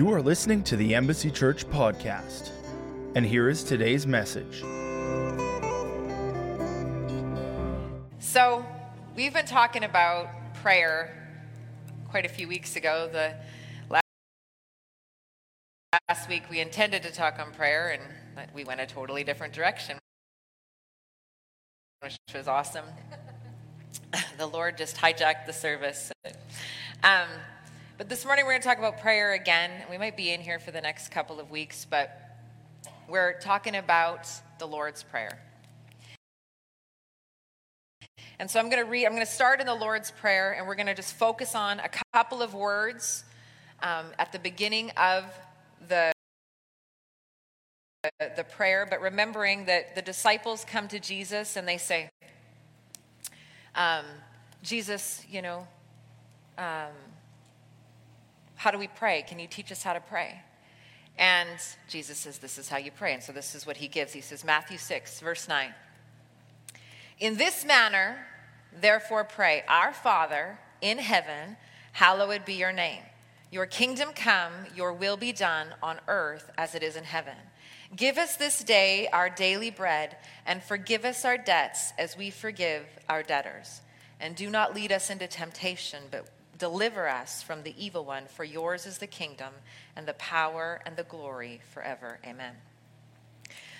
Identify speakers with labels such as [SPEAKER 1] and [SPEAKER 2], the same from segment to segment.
[SPEAKER 1] You are listening to the Embassy Church podcast. And here is today's message.
[SPEAKER 2] So, we've been talking about prayer quite a few weeks ago. The last week we intended to talk on prayer and we went a totally different direction, which was awesome. the Lord just hijacked the service. Um, but this morning we're going to talk about prayer again. We might be in here for the next couple of weeks, but we're talking about the Lord's Prayer. And so I'm going to read, I'm going to start in the Lord's Prayer, and we're going to just focus on a couple of words um, at the beginning of the, the prayer, but remembering that the disciples come to Jesus and they say, um, Jesus, you know, um, how do we pray? Can you teach us how to pray? And Jesus says, This is how you pray. And so this is what he gives. He says, Matthew 6, verse 9. In this manner, therefore, pray, Our Father in heaven, hallowed be your name. Your kingdom come, your will be done on earth as it is in heaven. Give us this day our daily bread, and forgive us our debts as we forgive our debtors. And do not lead us into temptation, but Deliver us from the evil one, for yours is the kingdom and the power and the glory forever. Amen.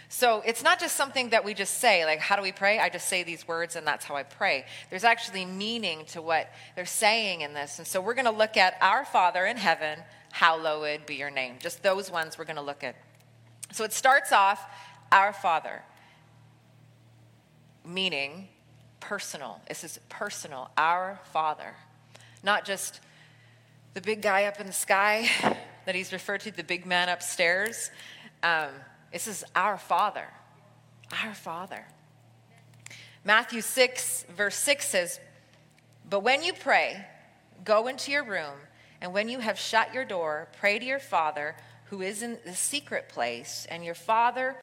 [SPEAKER 2] So it's not just something that we just say, like, how do we pray? I just say these words and that's how I pray. There's actually meaning to what they're saying in this. And so we're going to look at our Father in heaven, hallowed be your name. Just those ones we're going to look at. So it starts off, our Father, meaning personal. This is personal, our Father. Not just the big guy up in the sky that he's referred to, the big man upstairs. Um, this is our Father. Our Father. Matthew 6, verse 6 says, But when you pray, go into your room, and when you have shut your door, pray to your Father who is in the secret place, and your Father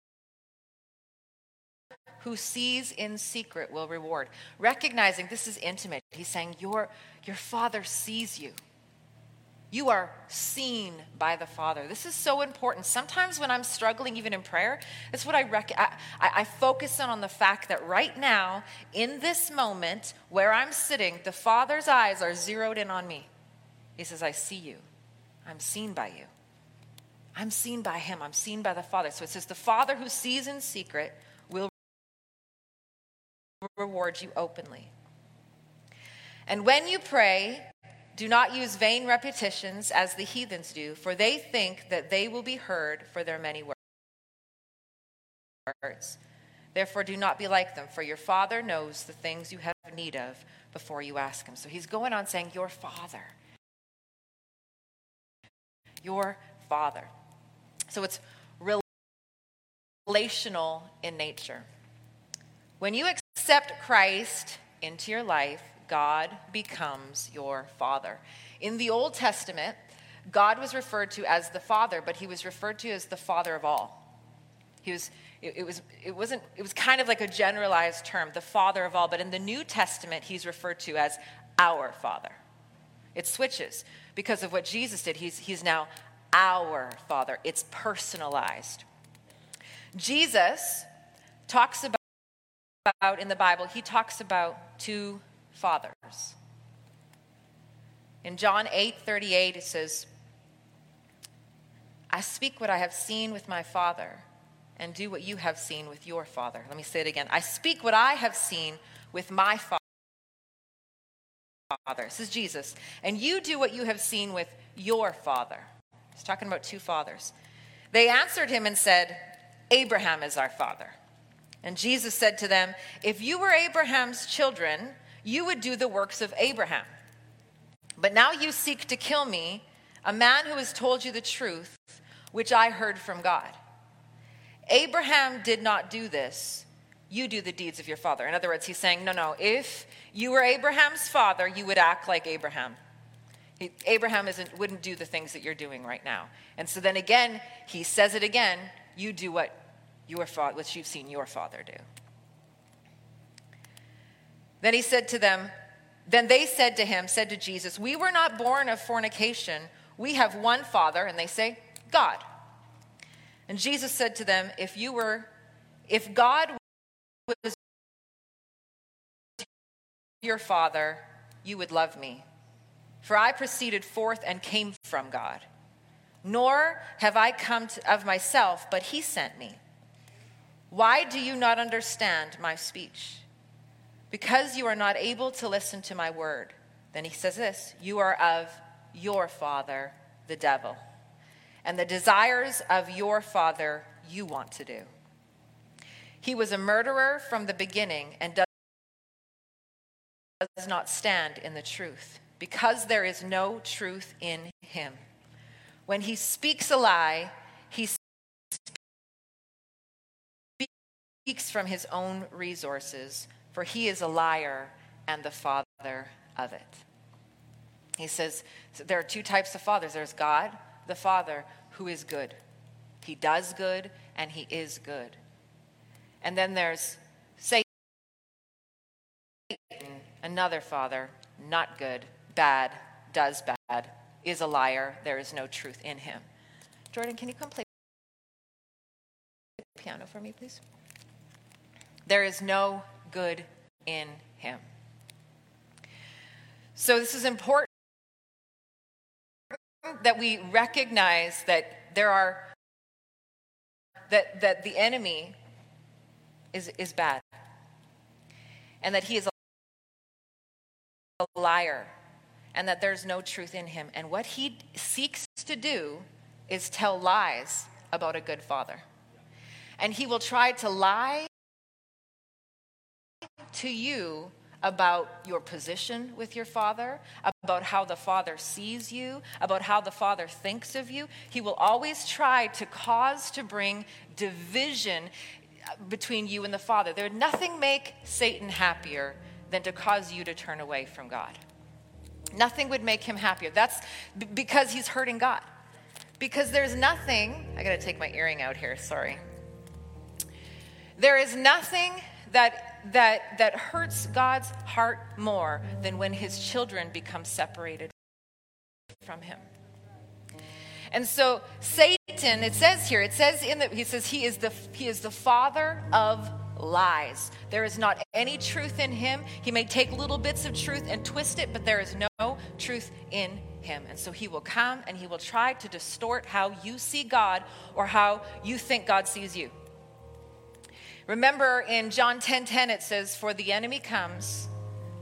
[SPEAKER 2] who sees in secret will reward. Recognizing this is intimate. He's saying, Your, your Father sees you. You are seen by the Father. This is so important. Sometimes when I'm struggling, even in prayer, that's what I, rec- I, I, focus on, on the fact that right now, in this moment where I'm sitting, the Father's eyes are zeroed in on me. He says, I see you. I'm seen by you. I'm seen by Him. I'm seen by the Father. So it says, the Father who sees in secret reward you openly. And when you pray, do not use vain repetitions as the heathens do, for they think that they will be heard for their many words. Therefore, do not be like them, for your Father knows the things you have need of before you ask Him. So he's going on saying, Your Father. Your Father. So it's relational in nature. When you accept Christ into your life, God becomes your father. In the Old Testament, God was referred to as the father, but he was referred to as the father of all. He was, it, it, was, it, wasn't, it was kind of like a generalized term, the father of all, but in the New Testament, he's referred to as our father. It switches because of what Jesus did. He's, he's now our father, it's personalized. Jesus talks about in the Bible, he talks about two fathers. In John 8 38, it says, I speak what I have seen with my father, and do what you have seen with your father. Let me say it again. I speak what I have seen with my father. This is Jesus. And you do what you have seen with your father. He's talking about two fathers. They answered him and said, Abraham is our father. And Jesus said to them, If you were Abraham's children, you would do the works of Abraham. But now you seek to kill me, a man who has told you the truth, which I heard from God. Abraham did not do this. You do the deeds of your father. In other words, he's saying, no, no, if you were Abraham's father, you would act like Abraham. He, Abraham wouldn't do the things that you're doing right now. And so then again, he says it again you do what, your father, what you've seen your father do. Then he said to them, Then they said to him, said to Jesus, We were not born of fornication. We have one Father, and they say, God. And Jesus said to them, If you were, if God was your Father, you would love me. For I proceeded forth and came from God. Nor have I come to, of myself, but he sent me. Why do you not understand my speech? Because you are not able to listen to my word. Then he says this You are of your father, the devil, and the desires of your father you want to do. He was a murderer from the beginning and does not stand in the truth, because there is no truth in him. When he speaks a lie, he speaks from his own resources, for he is a liar and the father of it. He says there are two types of fathers there's God, the Father, who is good. He does good and he is good. And then there's Satan, another father, not good, bad, does bad, is a liar, there is no truth in him. Jordan, can you come play piano for me, please? There is no good in him. So, this is important that we recognize that there are, that, that the enemy is, is bad and that he is a liar and that there's no truth in him. And what he seeks to do is tell lies about a good father. And he will try to lie to you about your position with your father, about how the father sees you, about how the father thinks of you. He will always try to cause to bring division uh, between you and the father. There nothing make Satan happier than to cause you to turn away from God. Nothing would make him happier. That's because he's hurting God. Because there's nothing, I got to take my earring out here, sorry. There is nothing that, that, that hurts God's heart more than when his children become separated from him. And so Satan, it says here, it says in the, he says he is the, he is the father of lies. There is not any truth in him. He may take little bits of truth and twist it, but there is no truth in him. And so he will come and he will try to distort how you see God or how you think God sees you. Remember in John 10:10 10, 10, it says for the enemy comes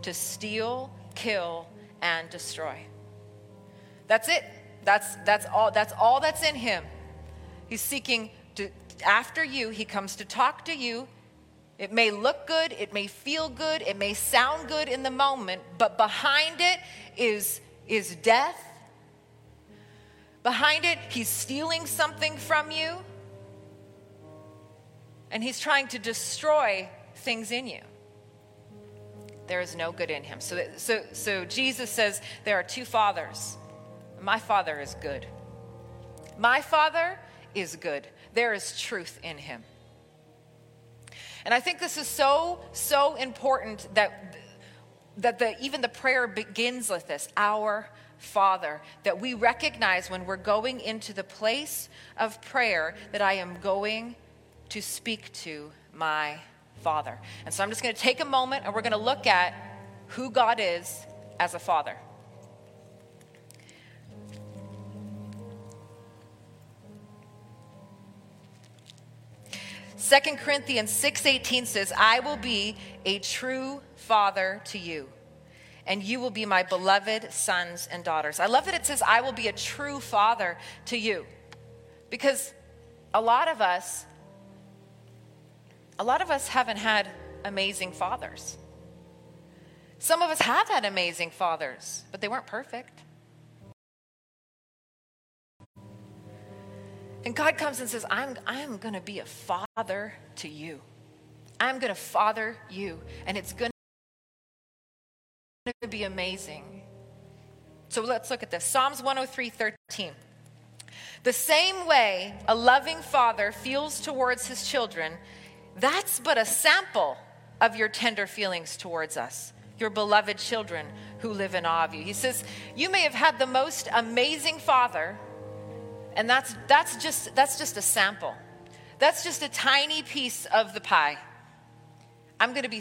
[SPEAKER 2] to steal, kill and destroy. That's it. That's that's all that's all that's in him. He's seeking to after you, he comes to talk to you. It may look good, it may feel good, it may sound good in the moment, but behind it is is death. Behind it, he's stealing something from you and he's trying to destroy things in you. There is no good in him. So, so, so Jesus says there are two fathers. My father is good. My father is good. There is truth in him. And I think this is so, so important that, that the, even the prayer begins with this Our Father, that we recognize when we're going into the place of prayer that I am going to speak to my Father. And so I'm just going to take a moment and we're going to look at who God is as a Father. Second Corinthians 6:18 says, "I will be a true father to you, and you will be my beloved sons and daughters." I love that it says, "I will be a true father to you." Because a lot of us a lot of us haven't had amazing fathers. Some of us have had amazing fathers, but they weren't perfect. And God comes and says, I'm, I'm going to be a father to you. I'm going to father you, and it's going to be amazing. So let's look at this Psalms 103 13. The same way a loving father feels towards his children that's but a sample of your tender feelings towards us. your beloved children who live in awe of you. He says, You may have had the most amazing father, and that's, that's, just, that's just a sample. That's just a tiny piece of the pie. I'm going to be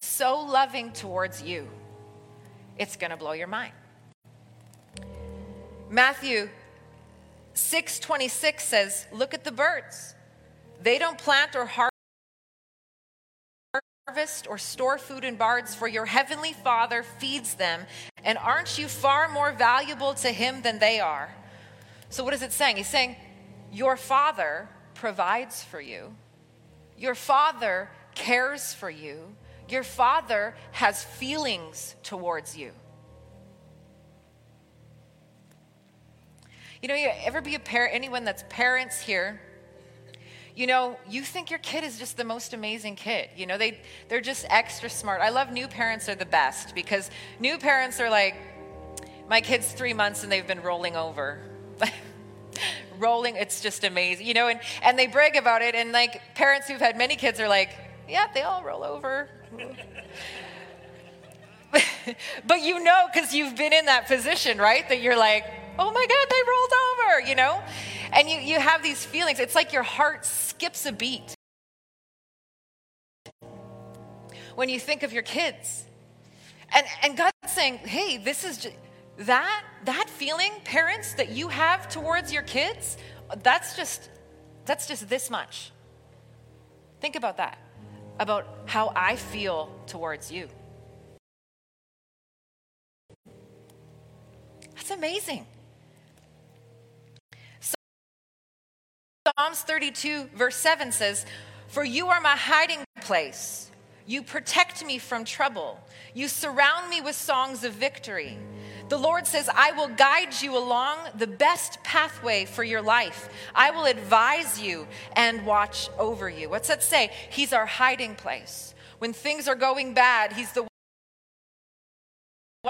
[SPEAKER 2] so loving towards you, it's going to blow your mind. Matthew 6:26 says, "Look at the birds. They don't plant or harvest or store food in barns, for your heavenly Father feeds them. And aren't you far more valuable to him than they are?" So what is it saying? He's saying, "Your Father provides for you. Your Father cares for you. Your Father has feelings towards you." You know, you ever be a parent, anyone that's parents here, you know, you think your kid is just the most amazing kid. You know, they, they're just extra smart. I love new parents are the best because new parents are like, my kid's three months and they've been rolling over. rolling, it's just amazing. You know, and, and they brag about it. And like parents who've had many kids are like, yeah, they all roll over. but you know, because you've been in that position, right? That you're like, oh my God, they rolled over, you know? And you, you have these feelings. It's like your heart skips a beat when you think of your kids. And, and God's saying, hey, this is just, that, that feeling, parents, that you have towards your kids, that's just, that's just this much. Think about that, about how I feel towards you. That's amazing. Psalms 32, verse 7 says, For you are my hiding place. You protect me from trouble. You surround me with songs of victory. The Lord says, I will guide you along the best pathway for your life. I will advise you and watch over you. What's that say? He's our hiding place. When things are going bad, He's the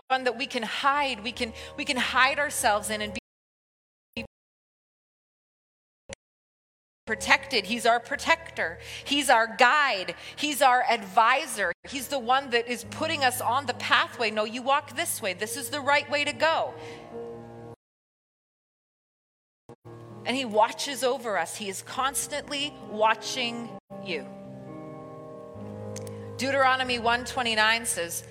[SPEAKER 2] one that we can hide. We can, we can hide ourselves in and be protected. He's our protector. He's our guide. He's our advisor. He's the one that is putting us on the pathway. No, you walk this way. This is the right way to go. And He watches over us. He is constantly watching you. Deuteronomy 129 says,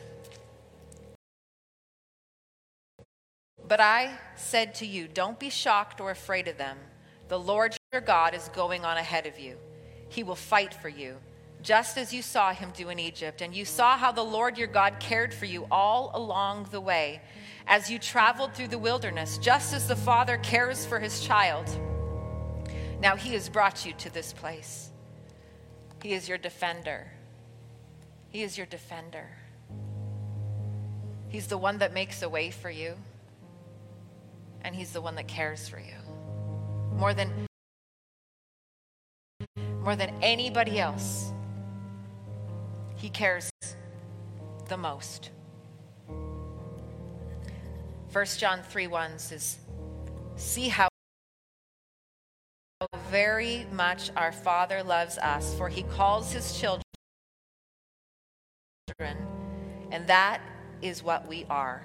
[SPEAKER 2] But I said to you, don't be shocked or afraid of them. The Lord your God is going on ahead of you. He will fight for you, just as you saw him do in Egypt. And you saw how the Lord your God cared for you all along the way as you traveled through the wilderness, just as the father cares for his child. Now he has brought you to this place. He is your defender. He is your defender. He's the one that makes a way for you, and he's the one that cares for you more than more than anybody else. He cares the most. 1 John 3 1 says, See how very much our Father loves us, for he calls his children, and that is what we are.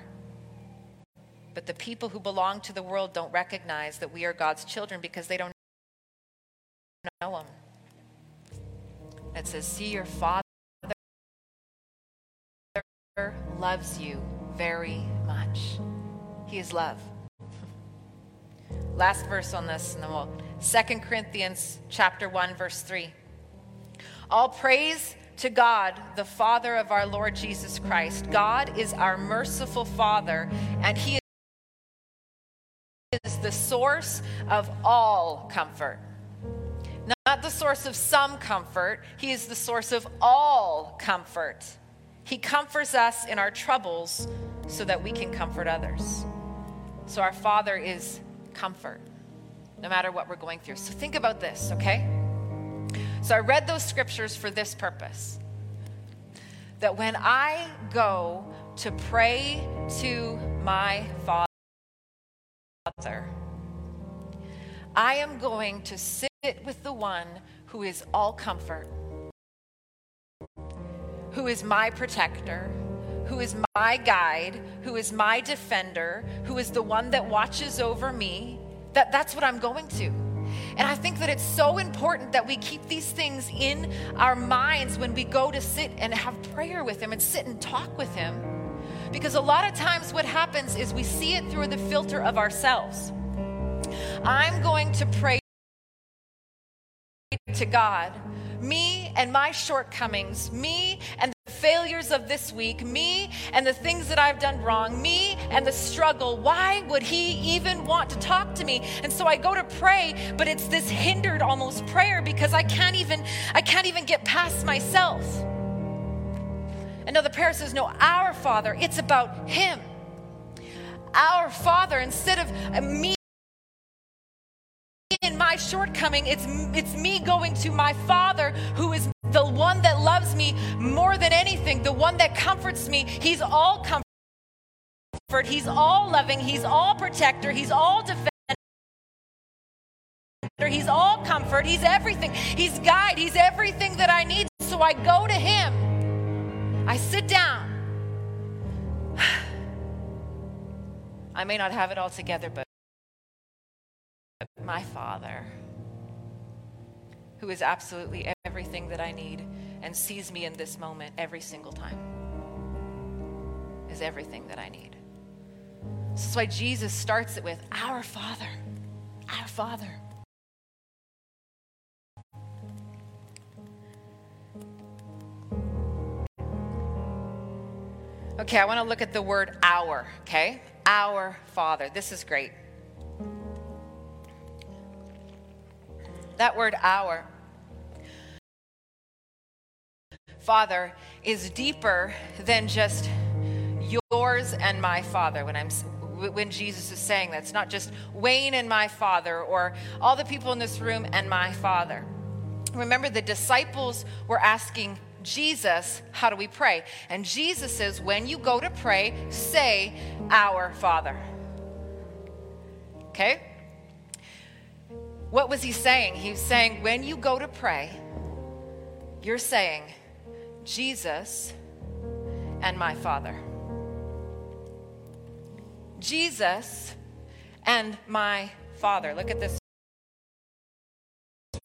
[SPEAKER 2] But the people who belong to the world don't recognize that we are God's children because they don't know Him. It says, See, your Father loves you very much. He is love. Last verse on this, and then we'll. 2 Corinthians chapter 1, verse 3. All praise to God, the Father of our Lord Jesus Christ. God is our merciful Father, and He is the source of all comfort. Not the source of some comfort, He is the source of all comfort. He comforts us in our troubles so that we can comfort others. So, our Father is comfort, no matter what we're going through. So, think about this, okay? So, I read those scriptures for this purpose that when I go to pray to my Father. I am going to sit with the one who is all comfort, who is my protector, who is my guide, who is my defender, who is the one that watches over me, that, that's what I'm going to. And I think that it's so important that we keep these things in our minds when we go to sit and have prayer with Him and sit and talk with Him. Because a lot of times what happens is we see it through the filter of ourselves. I'm going to pray to God, me and my shortcomings, me and the failures of this week, me and the things that I've done wrong, me and the struggle. Why would He even want to talk to me? And so I go to pray, but it's this hindered almost prayer because I can't even I can't even get past myself. And no, the prayer says, no, our Father, it's about Him. Our Father, instead of me in my shortcoming, it's, it's me going to my Father who is the one that loves me more than anything, the one that comforts me. He's all comfort, He's all loving, He's all protector, He's all defender. He's all comfort. He's everything. He's guide. He's everything that I need. So I go to Him. I sit down. I may not have it all together, but my Father, who is absolutely everything that I need and sees me in this moment every single time, is everything that I need. This is why Jesus starts it with Our Father, our Father. Okay, I want to look at the word our, okay? Our Father. This is great. That word our, Father, is deeper than just yours and my Father. When I'm when Jesus is saying that, it's not just Wayne and my Father, or all the people in this room and my Father. Remember, the disciples were asking Jesus, how do we pray? And Jesus says, when you go to pray, say, Our Father. Okay? What was he saying? He was saying, when you go to pray, you're saying, Jesus and my Father. Jesus and my Father. Look at this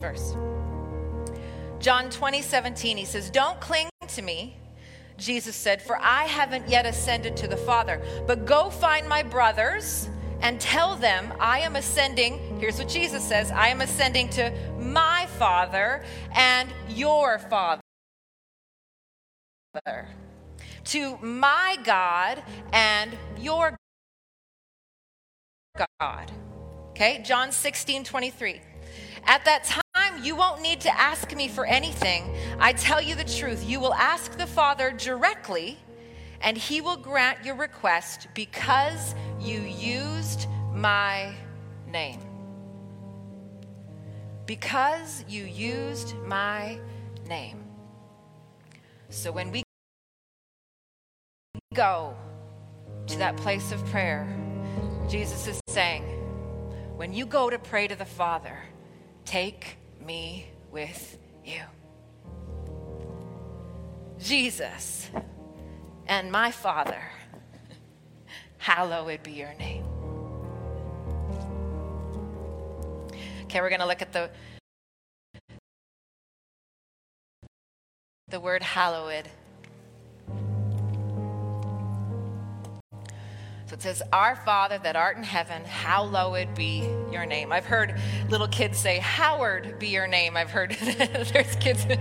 [SPEAKER 2] verse. John 20, 17, he says, Don't cling to me, Jesus said, for I haven't yet ascended to the Father, but go find my brothers and tell them, I am ascending. Here's what Jesus says I am ascending to my Father and your Father, to my God and your God. Okay, John 16, 23. At that time, you won't need to ask me for anything. I tell you the truth. You will ask the Father directly and he will grant your request because you used my name. Because you used my name. So when we go to that place of prayer, Jesus is saying, when you go to pray to the Father, take me with you. Jesus and my Father, hallowed be your name. Okay, we're going to look at the the word hallowed. So it says, Our Father that art in heaven, hallowed be your name. I've heard little kids say, Howard be your name. I've heard there's kids.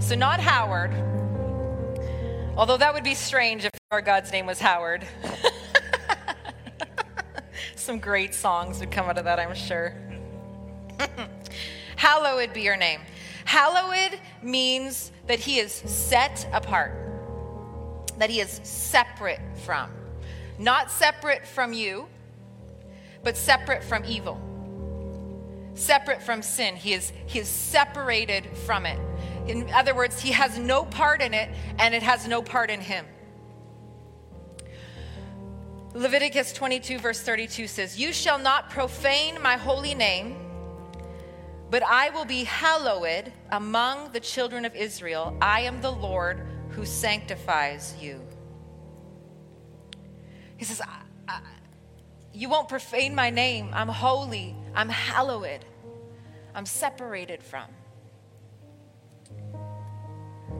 [SPEAKER 2] So, not Howard, although that would be strange if our God's name was Howard. Some great songs would come out of that, I'm sure. Hallowed be your name. Hallowed means that he is set apart, that he is separate from. Not separate from you, but separate from evil, separate from sin. He is, he is separated from it. In other words, he has no part in it and it has no part in him. Leviticus 22, verse 32 says, You shall not profane my holy name but I will be hallowed among the children of Israel. I am the Lord who sanctifies you. He says, I, I, You won't profane my name. I'm holy. I'm hallowed. I'm separated from.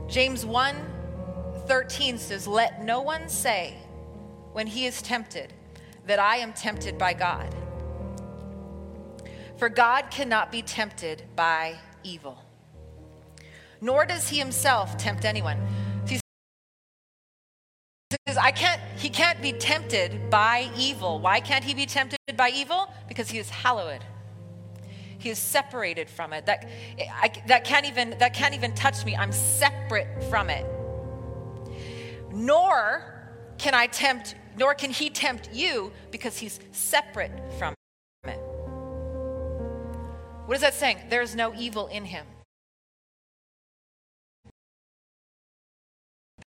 [SPEAKER 2] James 1 13 says, Let no one say when he is tempted that I am tempted by God. For God cannot be tempted by evil, nor does he himself tempt anyone. He says, I can't, he can't be tempted by evil. Why can't he be tempted by evil? Because he is hallowed. He is separated from it. That, I, that, can't even, that can't even touch me. I'm separate from it. Nor can I tempt, nor can he tempt you because he's separate from it. What is that saying? There's no evil in him.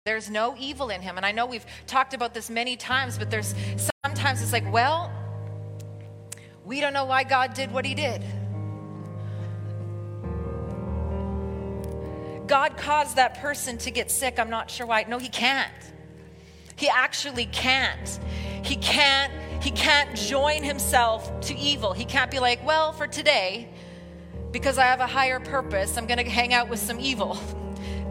[SPEAKER 2] There's no evil in him. And I know we've talked about this many times, but there's sometimes it's like, well, we don't know why God did what he did. God caused that person to get sick. I'm not sure why. No, he can't. He actually can't. He can't he can't join himself to evil. He can't be like, "Well, for today, because I have a higher purpose, I'm going to hang out with some evil.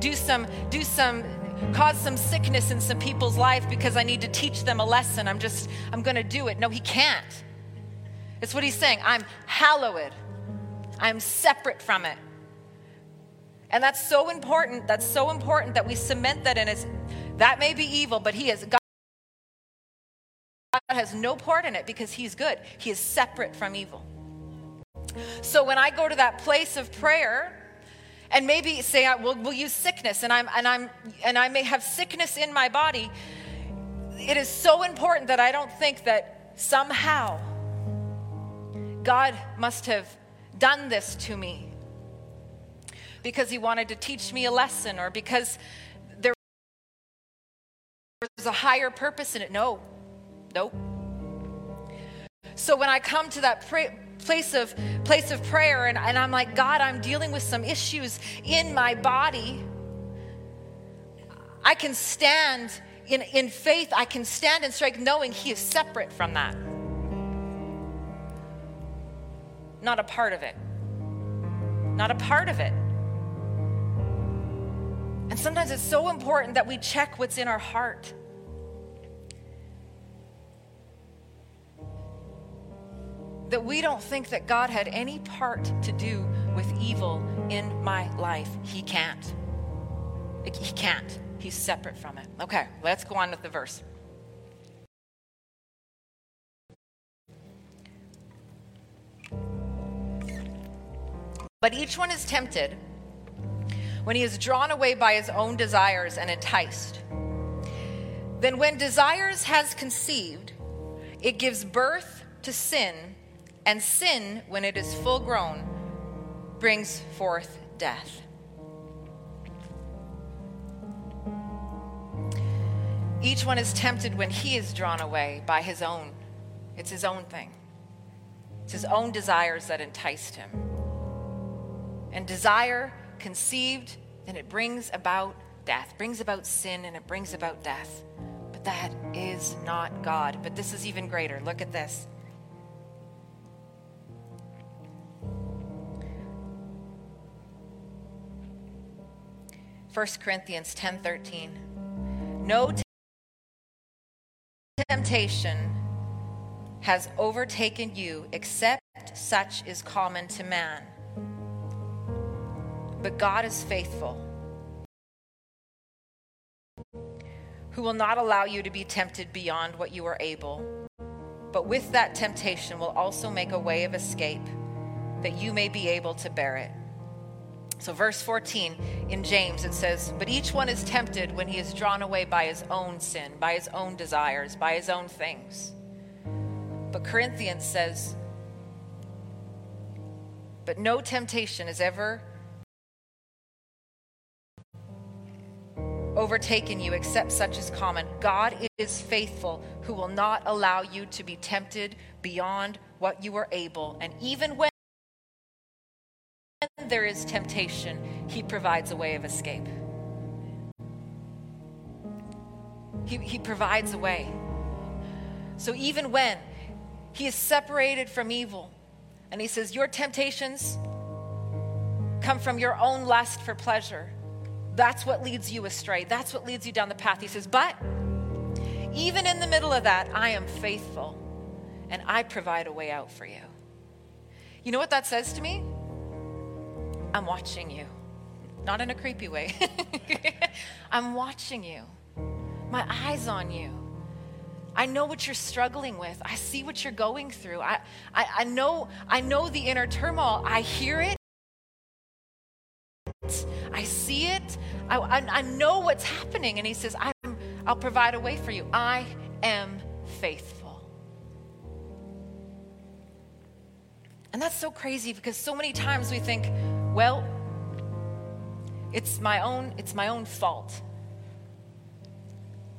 [SPEAKER 2] Do some do some cause some sickness in some people's life because I need to teach them a lesson. I'm just I'm going to do it." No, he can't. It's what he's saying. I'm hallowed. I'm separate from it. And that's so important. That's so important that we cement that in us. That may be evil, but he is God God has no part in it because he's good. He is separate from evil. So when I go to that place of prayer, and maybe say I will we'll use sickness, and I'm and I'm and I may have sickness in my body, it is so important that I don't think that somehow God must have done this to me because he wanted to teach me a lesson or because there was a higher purpose in it. No, nope. So when I come to that place of place of prayer and, and I'm like, God, I'm dealing with some issues in my body. I can stand in, in faith, I can stand in strength knowing He is separate from that. Not a part of it. Not a part of it. And sometimes it's so important that we check what's in our heart. That we don't think that God had any part to do with evil in my life. He can't. He can't. He's separate from it. Okay, let's go on with the verse. But each one is tempted when he is drawn away by his own desires and enticed. Then, when desires has conceived, it gives birth to sin, and sin, when it is full grown, brings forth death. Each one is tempted when he is drawn away by his own. It's his own thing. It's his own desires that enticed him. And desire conceived, then it brings about death, brings about sin, and it brings about death. But that is not God. But this is even greater. Look at this. First Corinthians 10:13 No temptation has overtaken you except such is common to man. But God is faithful, who will not allow you to be tempted beyond what you are able, but with that temptation will also make a way of escape that you may be able to bear it. So, verse 14 in James, it says, But each one is tempted when he is drawn away by his own sin, by his own desires, by his own things. But Corinthians says, But no temptation is ever overtaken you except such is common. God is faithful, who will not allow you to be tempted beyond what you are able. And even when there is temptation, He provides a way of escape. He, he provides a way. So even when He is separated from evil, and He says, Your temptations come from your own lust for pleasure. That's what leads you astray. That's what leads you down the path. He says, But even in the middle of that, I am faithful and I provide a way out for you. You know what that says to me? I'm watching you. Not in a creepy way. I'm watching you. My eyes on you. I know what you're struggling with. I see what you're going through. I, I, I, know, I know the inner turmoil. I hear it. I see it. I, I, I know what's happening. And he says, I'll provide a way for you. I am faithful. And that's so crazy because so many times we think, well, it's my own, it's my own fault.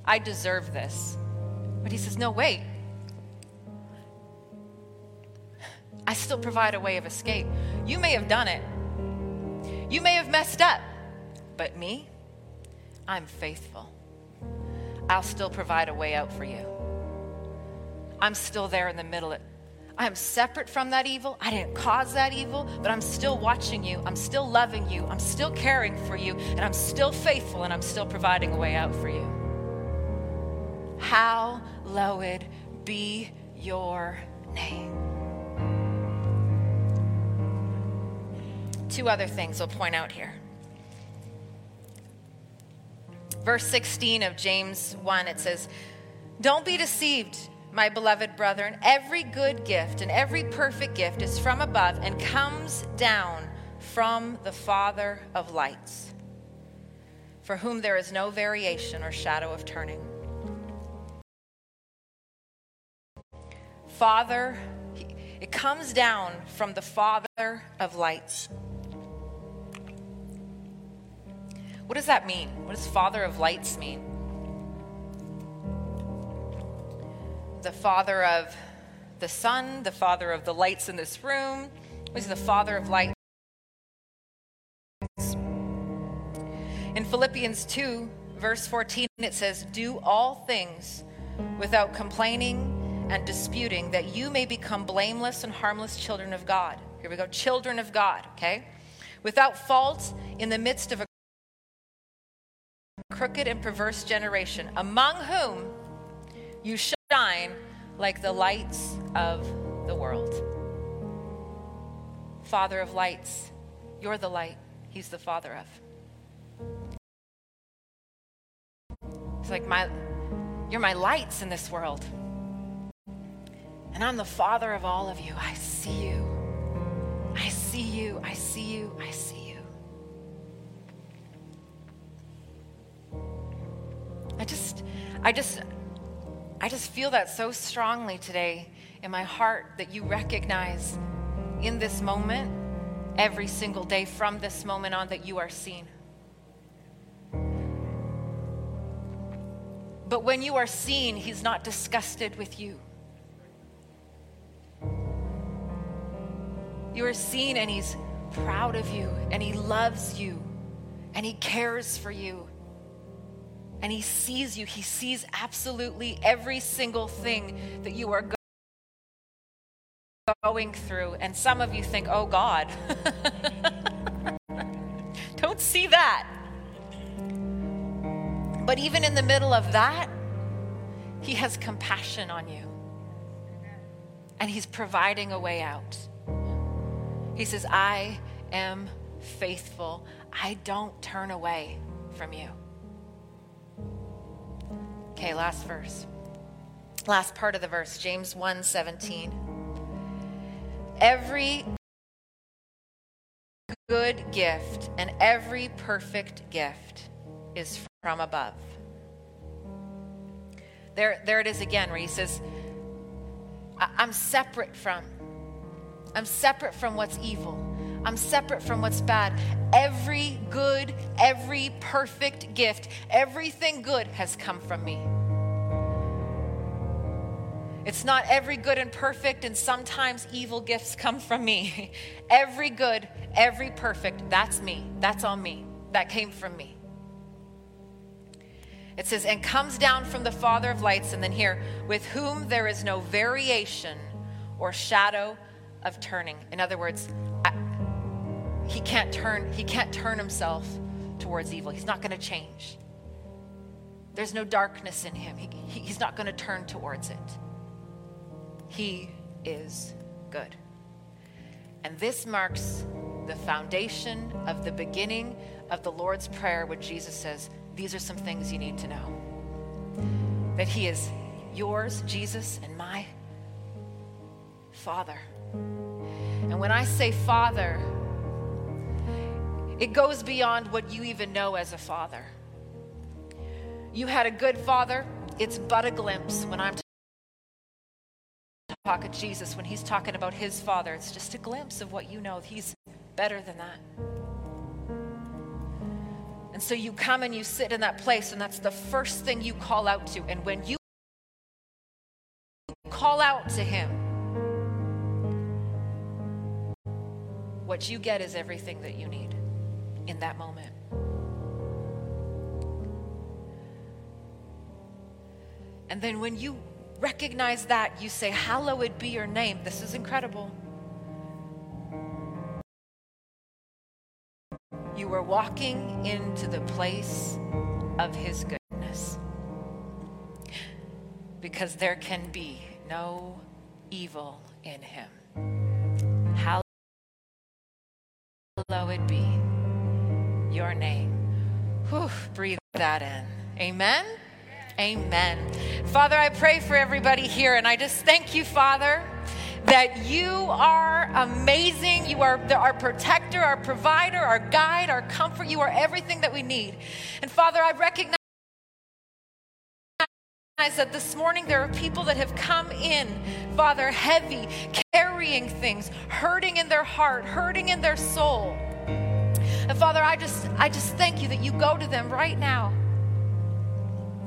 [SPEAKER 2] I deserve this. But he says, no, wait. I still provide a way of escape. You may have done it. You may have messed up. But me, I'm faithful. I'll still provide a way out for you. I'm still there in the middle. I'm separate from that evil. I didn't cause that evil, but I'm still watching you. I'm still loving you. I'm still caring for you. And I'm still faithful and I'm still providing a way out for you. Hallowed be your name. Two other things I'll point out here. Verse 16 of James 1, it says, Don't be deceived, my beloved brethren. Every good gift and every perfect gift is from above and comes down from the Father of lights, for whom there is no variation or shadow of turning. Father, it comes down from the Father of lights. What does that mean? What does Father of lights mean? The Father of the sun, the Father of the lights in this room. He's the Father of lights. In Philippians 2, verse 14, it says, Do all things without complaining and disputing, that you may become blameless and harmless children of God. Here we go, children of God, okay? Without fault in the midst of a crooked and perverse generation, among whom you shine like the lights of the world. Father of lights, you're the light, He's the Father of. It's like my you're my lights in this world. And I'm the father of all of you. I see you. I see you. I see you. I see you. I just, I just, I just feel that so strongly today in my heart that you recognize in this moment, every single day from this moment on, that you are seen. But when you are seen, He's not disgusted with you. You are seen and He's proud of you and He loves you and He cares for you and He sees you. He sees absolutely every single thing that you are going through. And some of you think, oh God, don't see that. But even in the middle of that, He has compassion on you. And He's providing a way out. He says, I am faithful. I don't turn away from you. Okay, last verse. Last part of the verse, James 1 17. Every good gift and every perfect gift is from above. There, there it is again, where he says, I'm separate from, I'm separate from what's evil. I'm separate from what's bad. Every good, every perfect gift, everything good has come from me. It's not every good and perfect, and sometimes evil gifts come from me. every good, Every perfect, that's me. That's on me. That came from me. It says, and comes down from the Father of lights, and then here, with whom there is no variation or shadow of turning. In other words, he can't turn, he can't turn himself towards evil. He's not going to change. There's no darkness in him. He, he, he's not going to turn towards it. He is good. And this marks the foundation of the beginning of the Lord's Prayer when Jesus says, These are some things you need to know. That He is yours, Jesus, and my Father. And when I say Father, it goes beyond what you even know as a father. You had a good father, it's but a glimpse when I'm talking about Jesus, when he's talking about his father, it's just a glimpse of what you know. He's better than that. And so you come and you sit in that place, and that's the first thing you call out to. And when you call out to him, what you get is everything that you need in that moment. And then when you recognize that, you say, Hallowed be your name. This is incredible. You are walking into the place of his goodness. Because there can be no evil in him. Hallowed be your name. Whew, breathe that in. Amen. Amen. Father, I pray for everybody here, and I just thank you, Father, that you are amazing. You are our protector, our provider, our guide, our comfort. You are everything that we need. And Father, I recognize that this morning there are people that have come in, Father, heavy, carrying things, hurting in their heart, hurting in their soul. And Father, I just I just thank you that you go to them right now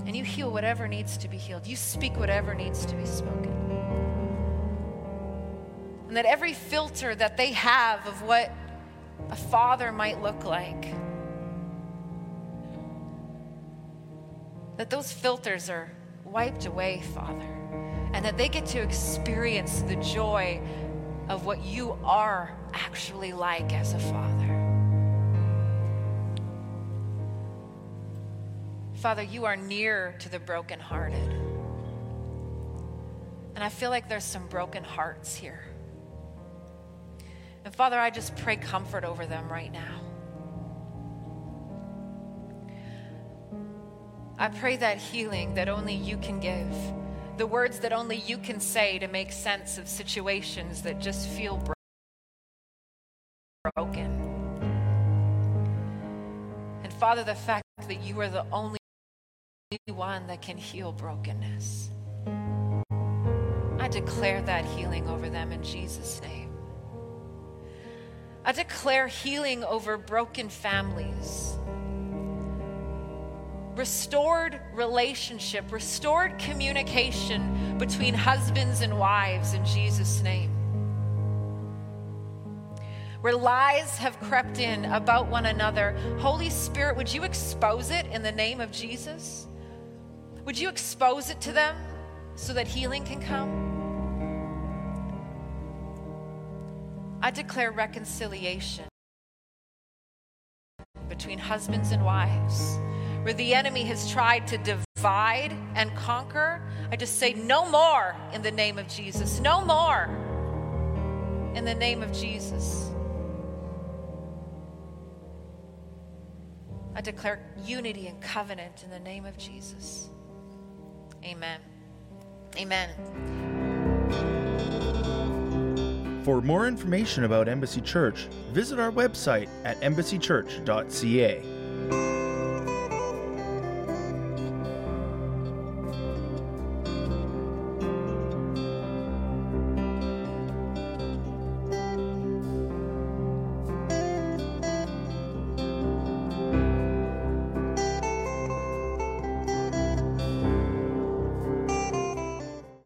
[SPEAKER 2] and you heal whatever needs to be healed. You speak whatever needs to be spoken. And that every filter that they have of what a father might look like, that those filters are wiped away, Father, and that they get to experience the joy of what you are actually like as a father. Father, you are near to the brokenhearted. And I feel like there's some broken hearts here. And Father, I just pray comfort over them right now. I pray that healing that only you can give, the words that only you can say to make sense of situations that just feel broken. And Father, the fact that you are the only one that can heal brokenness. I declare that healing over them in Jesus' name. I declare healing over broken families, restored relationship, restored communication between husbands and wives in Jesus' name. Where lies have crept in about one another, Holy Spirit, would you expose it in the name of Jesus? Would you expose it to them so that healing can come? I declare reconciliation between husbands and wives. Where the enemy has tried to divide and conquer, I just say, no more in the name of Jesus. No more in the name of Jesus. I declare unity and covenant in the name of Jesus. Amen. Amen.
[SPEAKER 1] For more information about Embassy Church, visit our website at embassychurch.ca.